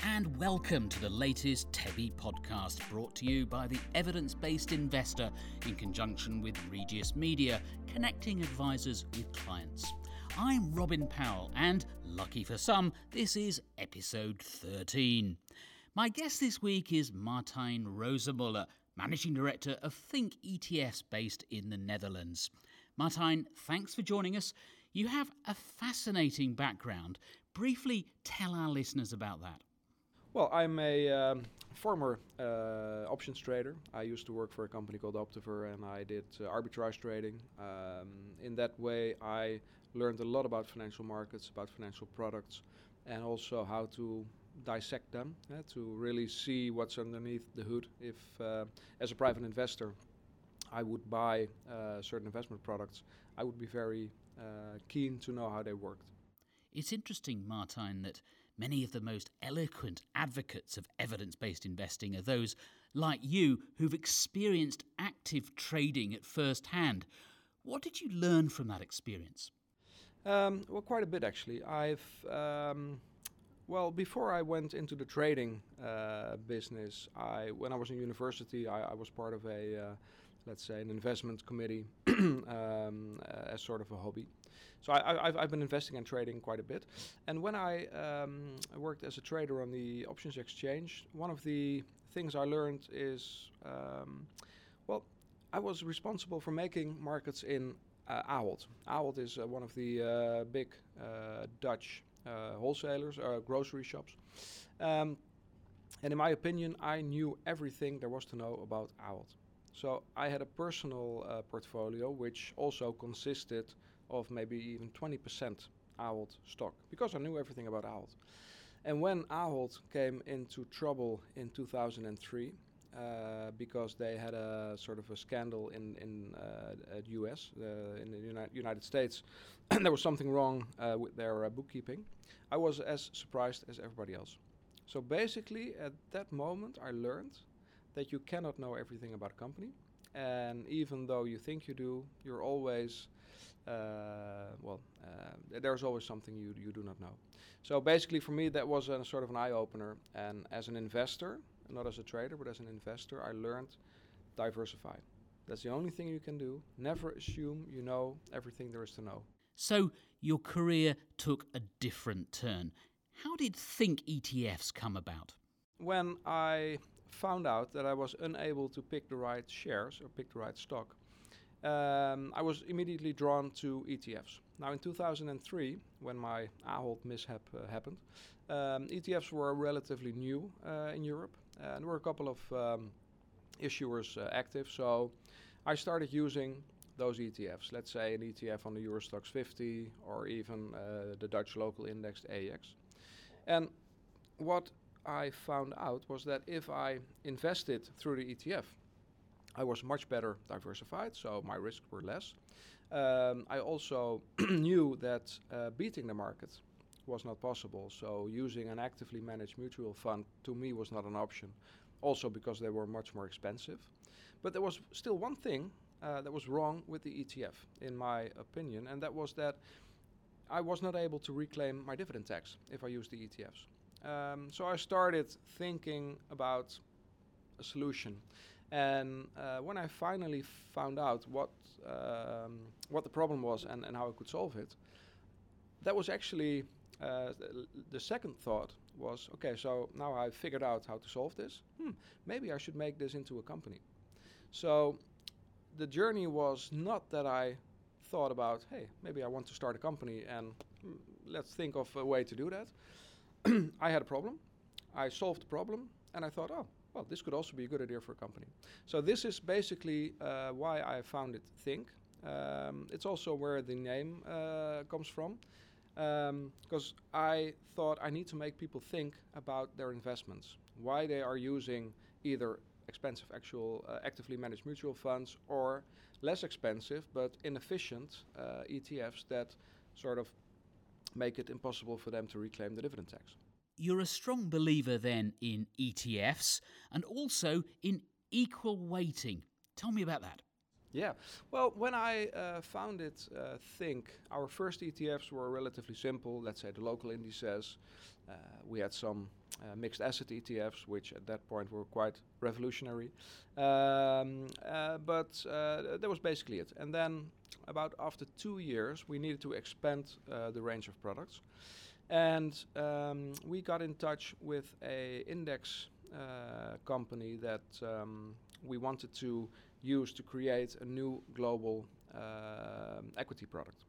And welcome to the latest TEBI podcast brought to you by the evidence based investor in conjunction with Regis Media, connecting advisors with clients. I'm Robin Powell, and lucky for some, this is episode 13. My guest this week is Martijn Rozemuller, Managing Director of Think ETFs based in the Netherlands. Martijn, thanks for joining us. You have a fascinating background. Briefly tell our listeners about that. Well, I'm a um, former uh, options trader. I used to work for a company called Optiver and I did uh, arbitrage trading. Um, in that way, I learned a lot about financial markets, about financial products, and also how to dissect them uh, to really see what's underneath the hood. If, uh, as a private investor, I would buy uh, certain investment products, I would be very uh, keen to know how they worked. It's interesting, Martijn, that many of the most eloquent advocates of evidence based investing are those like you who've experienced active trading at first hand. What did you learn from that experience? Um, well, quite a bit actually. I've um, well, before I went into the trading uh, business, I when I was in university, I, I was part of a uh, let's say, an investment committee um, uh, as sort of a hobby. So I, have been investing and trading quite a bit. And when I um, worked as a trader on the options exchange, one of the things I learned is, um, well, I was responsible for making markets in uh, Ahold. Ahold is uh, one of the uh, big uh, Dutch uh, wholesalers, uh, grocery shops. Um, and in my opinion, I knew everything there was to know about Ahold. So I had a personal uh, portfolio which also consisted of maybe even 20% Ahold stock because I knew everything about Ahold. And when Ahold came into trouble in 2003, uh, because they had a sort of a scandal in in uh, at US uh, in the Uni- United States, and there was something wrong uh, with their uh, bookkeeping. I was as surprised as everybody else. So basically, at that moment, I learned that you cannot know everything about a company. And even though you think you do, you're always, uh, well, uh, there's always something you, you do not know. So basically, for me, that was a sort of an eye opener. And as an investor, not as a trader, but as an investor, I learned diversify. That's the only thing you can do. Never assume you know everything there is to know. So your career took a different turn. How did Think ETFs come about? When I found out that I was unable to pick the right shares or pick the right stock, um, I was immediately drawn to ETFs. Now, in 2003, when my Ahold mishap uh, happened, um, ETFs were relatively new uh, in Europe, and there were a couple of um, issuers uh, active. So I started using those ETFs, let's say an ETF on the Euro Stoxx 50 or even uh, the Dutch local index AEX. And what I found out was that if I invested through the ETF, I was much better diversified, so my risks were less. Um, I also knew that uh, beating the market was not possible, so using an actively managed mutual fund to me was not an option, also because they were much more expensive. But there was still one thing uh, that was wrong with the ETF, in my opinion, and that was that I was not able to reclaim my dividend tax if I used the ETFs. Um, so I started thinking about a solution. And uh, when I finally found out what um, what the problem was and, and how I could solve it, that was actually uh, the second thought was okay. So now I figured out how to solve this. Hmm, maybe I should make this into a company. So the journey was not that I thought about hey maybe I want to start a company and hmm, let's think of a way to do that. I had a problem. I solved the problem, and I thought, oh, well, this could also be a good idea for a company. So this is basically uh, why I founded Think. Um, it's also where the name uh, comes from, because um, I thought I need to make people think about their investments, why they are using either expensive actual uh, actively managed mutual funds or less expensive but inefficient uh, ETFs that sort of make it impossible for them to reclaim the dividend tax. You're a strong believer then in ETFs and also in equal weighting. Tell me about that. Yeah. Well, when I uh, founded uh, Think, our first ETFs were relatively simple. Let's say the local indices. Uh, we had some uh, mixed asset ETFs, which at that point were quite revolutionary. Um, uh, but uh, that was basically it. And then, about after two years, we needed to expand the range of products. And um, we got in touch with a index company that um, we wanted to use to create a new global uh, equity product.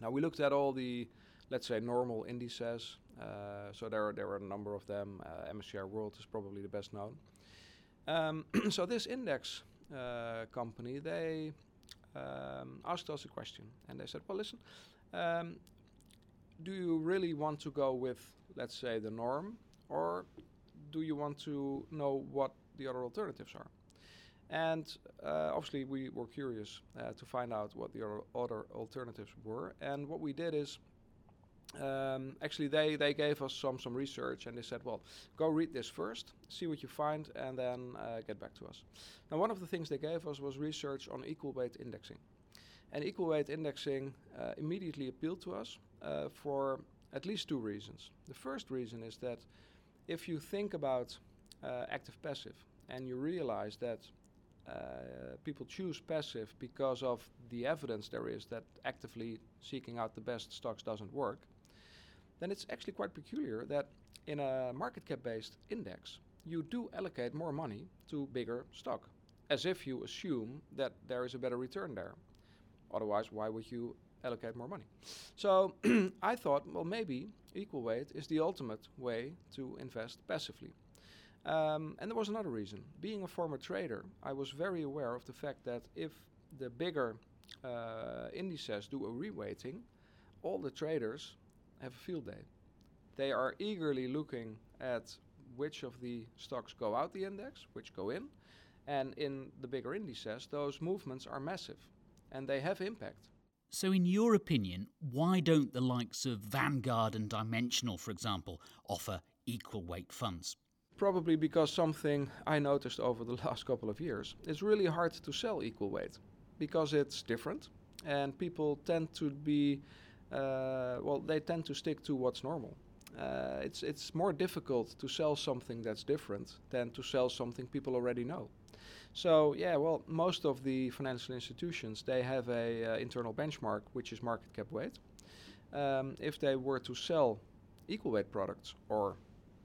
Now we looked at all the, let's say, normal indices. Uh, so there are, there are a number of them. Uh, MSCI World is probably the best known. Um, so this index uh, company, they um, asked us a question, and they said, "Well, listen, um, do you really want to go with, let's say, the norm, or do you want to know what the other alternatives are?" And uh, obviously, we were curious uh, to find out what the other alternatives were. And what we did is, um, actually, they, they gave us some, some research and they said, well, go read this first, see what you find, and then uh, get back to us. Now, one of the things they gave us was research on equal weight indexing. And equal weight indexing uh, immediately appealed to us uh, for at least two reasons. The first reason is that if you think about uh, active passive and you realize that uh, people choose passive because of the evidence there is that actively seeking out the best stocks doesn't work, then it's actually quite peculiar that in a market cap based index, you do allocate more money to bigger stock, as if you assume that there is a better return there. Otherwise, why would you allocate more money? So I thought, well, maybe equal weight is the ultimate way to invest passively. Um, and there was another reason. Being a former trader, I was very aware of the fact that if the bigger uh, indices do a reweighting, all the traders have a field day. They are eagerly looking at which of the stocks go out the index, which go in. And in the bigger indices, those movements are massive and they have impact. So, in your opinion, why don't the likes of Vanguard and Dimensional, for example, offer equal weight funds? probably because something I noticed over the last couple of years. It's really hard to sell equal weight because it's different and people tend to be, uh, well, they tend to stick to what's normal. Uh, it's, it's more difficult to sell something that's different than to sell something people already know. So yeah, well, most of the financial institutions they have a uh, internal benchmark which is market cap weight. Um, if they were to sell equal weight products or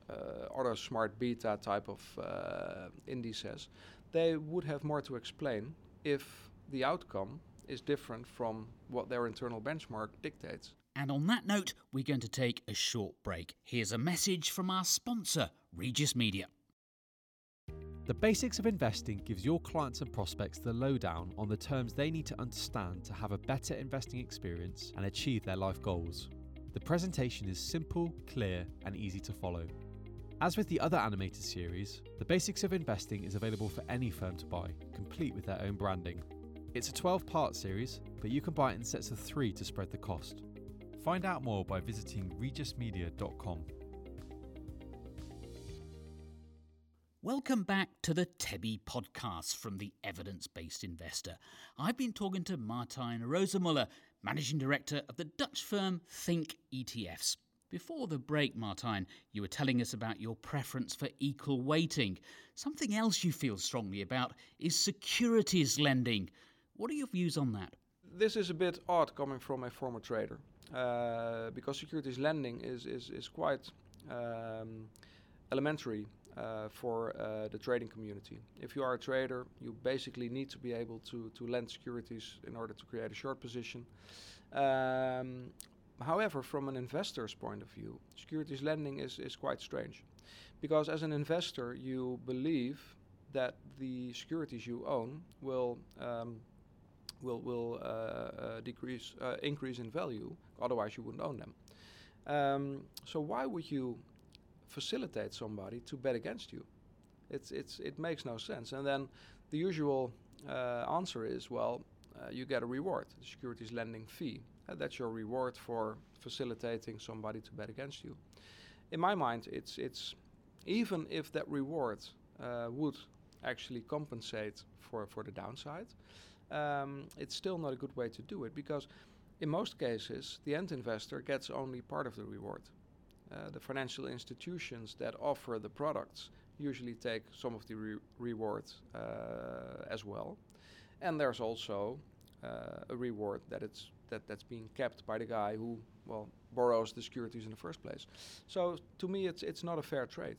uh, other smart beta type of uh, indices, they would have more to explain if the outcome is different from what their internal benchmark dictates. And on that note, we're going to take a short break. Here's a message from our sponsor, Regis Media. The Basics of Investing gives your clients and prospects the lowdown on the terms they need to understand to have a better investing experience and achieve their life goals. The presentation is simple, clear, and easy to follow. As with the other animated series, The Basics of Investing is available for any firm to buy, complete with their own branding. It's a 12 part series, but you can buy it in sets of three to spread the cost. Find out more by visiting regismedia.com. Welcome back to the TEBI podcast from the Evidence Based Investor. I've been talking to Martijn Rozemuller, Managing Director of the Dutch firm Think ETFs. Before the break, Martijn, you were telling us about your preference for equal weighting. Something else you feel strongly about is securities lending. What are your views on that? This is a bit odd coming from a former trader uh, because securities lending is, is, is quite um, elementary uh, for uh, the trading community. If you are a trader, you basically need to be able to, to lend securities in order to create a short position. Um, However, from an investor's point of view, securities lending is, is quite strange. Because as an investor, you believe that the securities you own will um, will will uh, uh, decrease uh, increase in value. Otherwise, you wouldn't own them. Um, so why would you facilitate somebody to bet against you? It's it's it makes no sense. And then the usual uh, answer is, well, uh, you get a reward, the securities lending fee. Uh, that's your reward for facilitating somebody to bet against you. In my mind, it's it's even if that reward uh, would actually compensate for for the downside, um, it's still not a good way to do it because in most cases the end investor gets only part of the reward. Uh, the financial institutions that offer the products usually take some of the re- uh, as well, and there's also uh, a reward that it's that that's being kept by the guy who well borrows the securities in the first place. So to me, it's it's not a fair trade.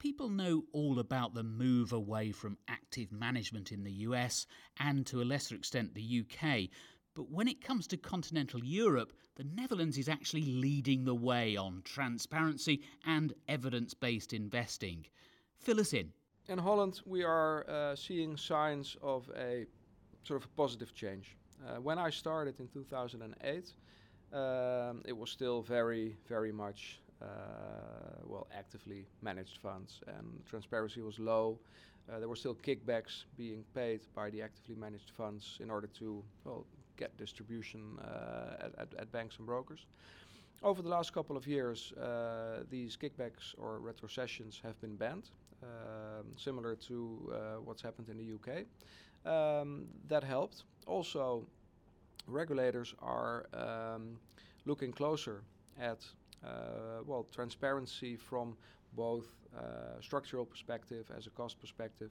People know all about the move away from active management in the US and to a lesser extent the UK. But when it comes to continental Europe, the Netherlands is actually leading the way on transparency and evidence based investing. Fill us in. In Holland, we are uh, seeing signs of a sort of a positive change. Uh, when I started in 2008, um, it was still very, very much uh, well actively managed funds, and transparency was low. Uh, there were still kickbacks being paid by the actively managed funds in order to well get distribution uh, at, at, at, banks and brokers. Over the last couple of years, uh, these kickbacks or retrocessions have been banned, um, similar to uh, what's happened in the UK. Um, that helped. Also, regulators are um, looking closer at uh, well transparency from both uh, structural perspective as a cost perspective.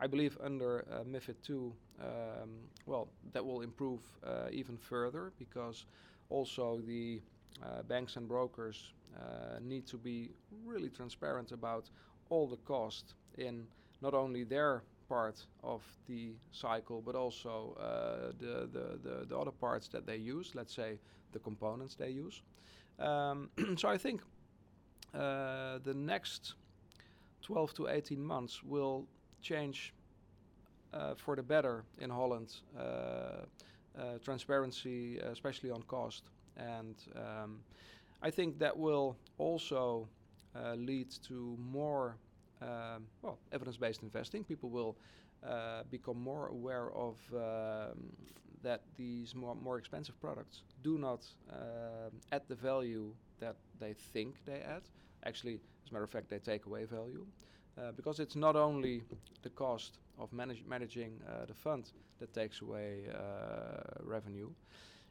I believe under uh, MiFID II, um, well, that will improve uh, even further because also the uh, banks and brokers uh, need to be really transparent about all the cost in not only their part of the cycle, but also uh, the, the, the, the, other parts that they use, let's say the components they use. Um, so I think the next 12 to 18 months will change uh, for the better in Holland. Uh, uh, transparency, especially on cost, and um, I think that will also uh, lead to more um, well, evidence-based investing. People will uh, become more aware of um, that these more, more expensive products do not uh, add the value that they think they add. Actually, as a matter of fact, they take away value. Uh, because it's not only the cost of manage managing uh, the fund that takes away uh, revenue,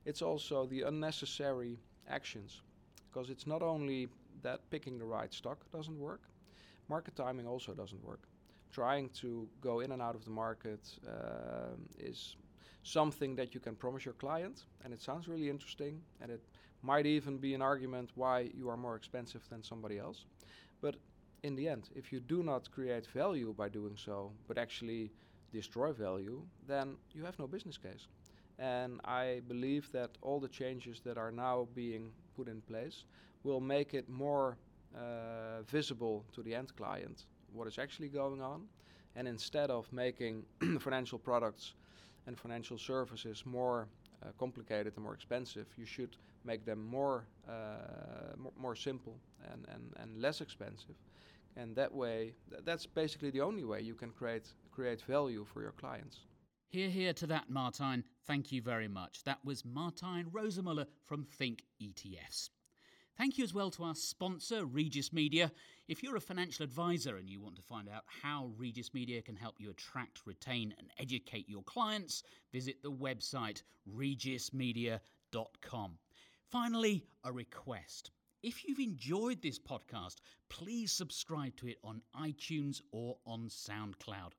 it's also the unnecessary actions. Because it's not only that picking the right stock doesn't work, Market timing also doesn't work. Trying to go in and out of the market uh, is something that you can promise your client, and it sounds really interesting, and it might even be an argument why you are more expensive than somebody else. But in the end, if you do not create value by doing so, but actually destroy value, then you have no business case. And I believe that all the changes that are now being put in place will make it more uh, visible to the end client what is actually going on. And instead of making financial products and financial services more uh, complicated and more expensive, you should make them more uh, more, more, simple and, and, and less expensive. And that way, th- that's basically the only way you can create create value for your clients. Hear, hear to that, Martijn. Thank you very much. That was Martijn Rozemuller from Think ETFs. Thank you as well to our sponsor, Regis Media. If you're a financial advisor and you want to find out how Regis Media can help you attract, retain, and educate your clients, visit the website regismedia.com. Finally, a request. If you've enjoyed this podcast, please subscribe to it on iTunes or on SoundCloud.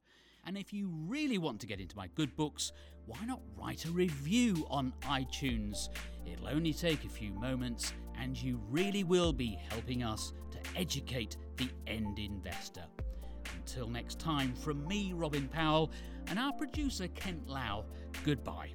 And if you really want to get into my good books, why not write a review on iTunes? It'll only take a few moments and you really will be helping us to educate the end investor. Until next time, from me, Robin Powell, and our producer, Kent Lau, goodbye.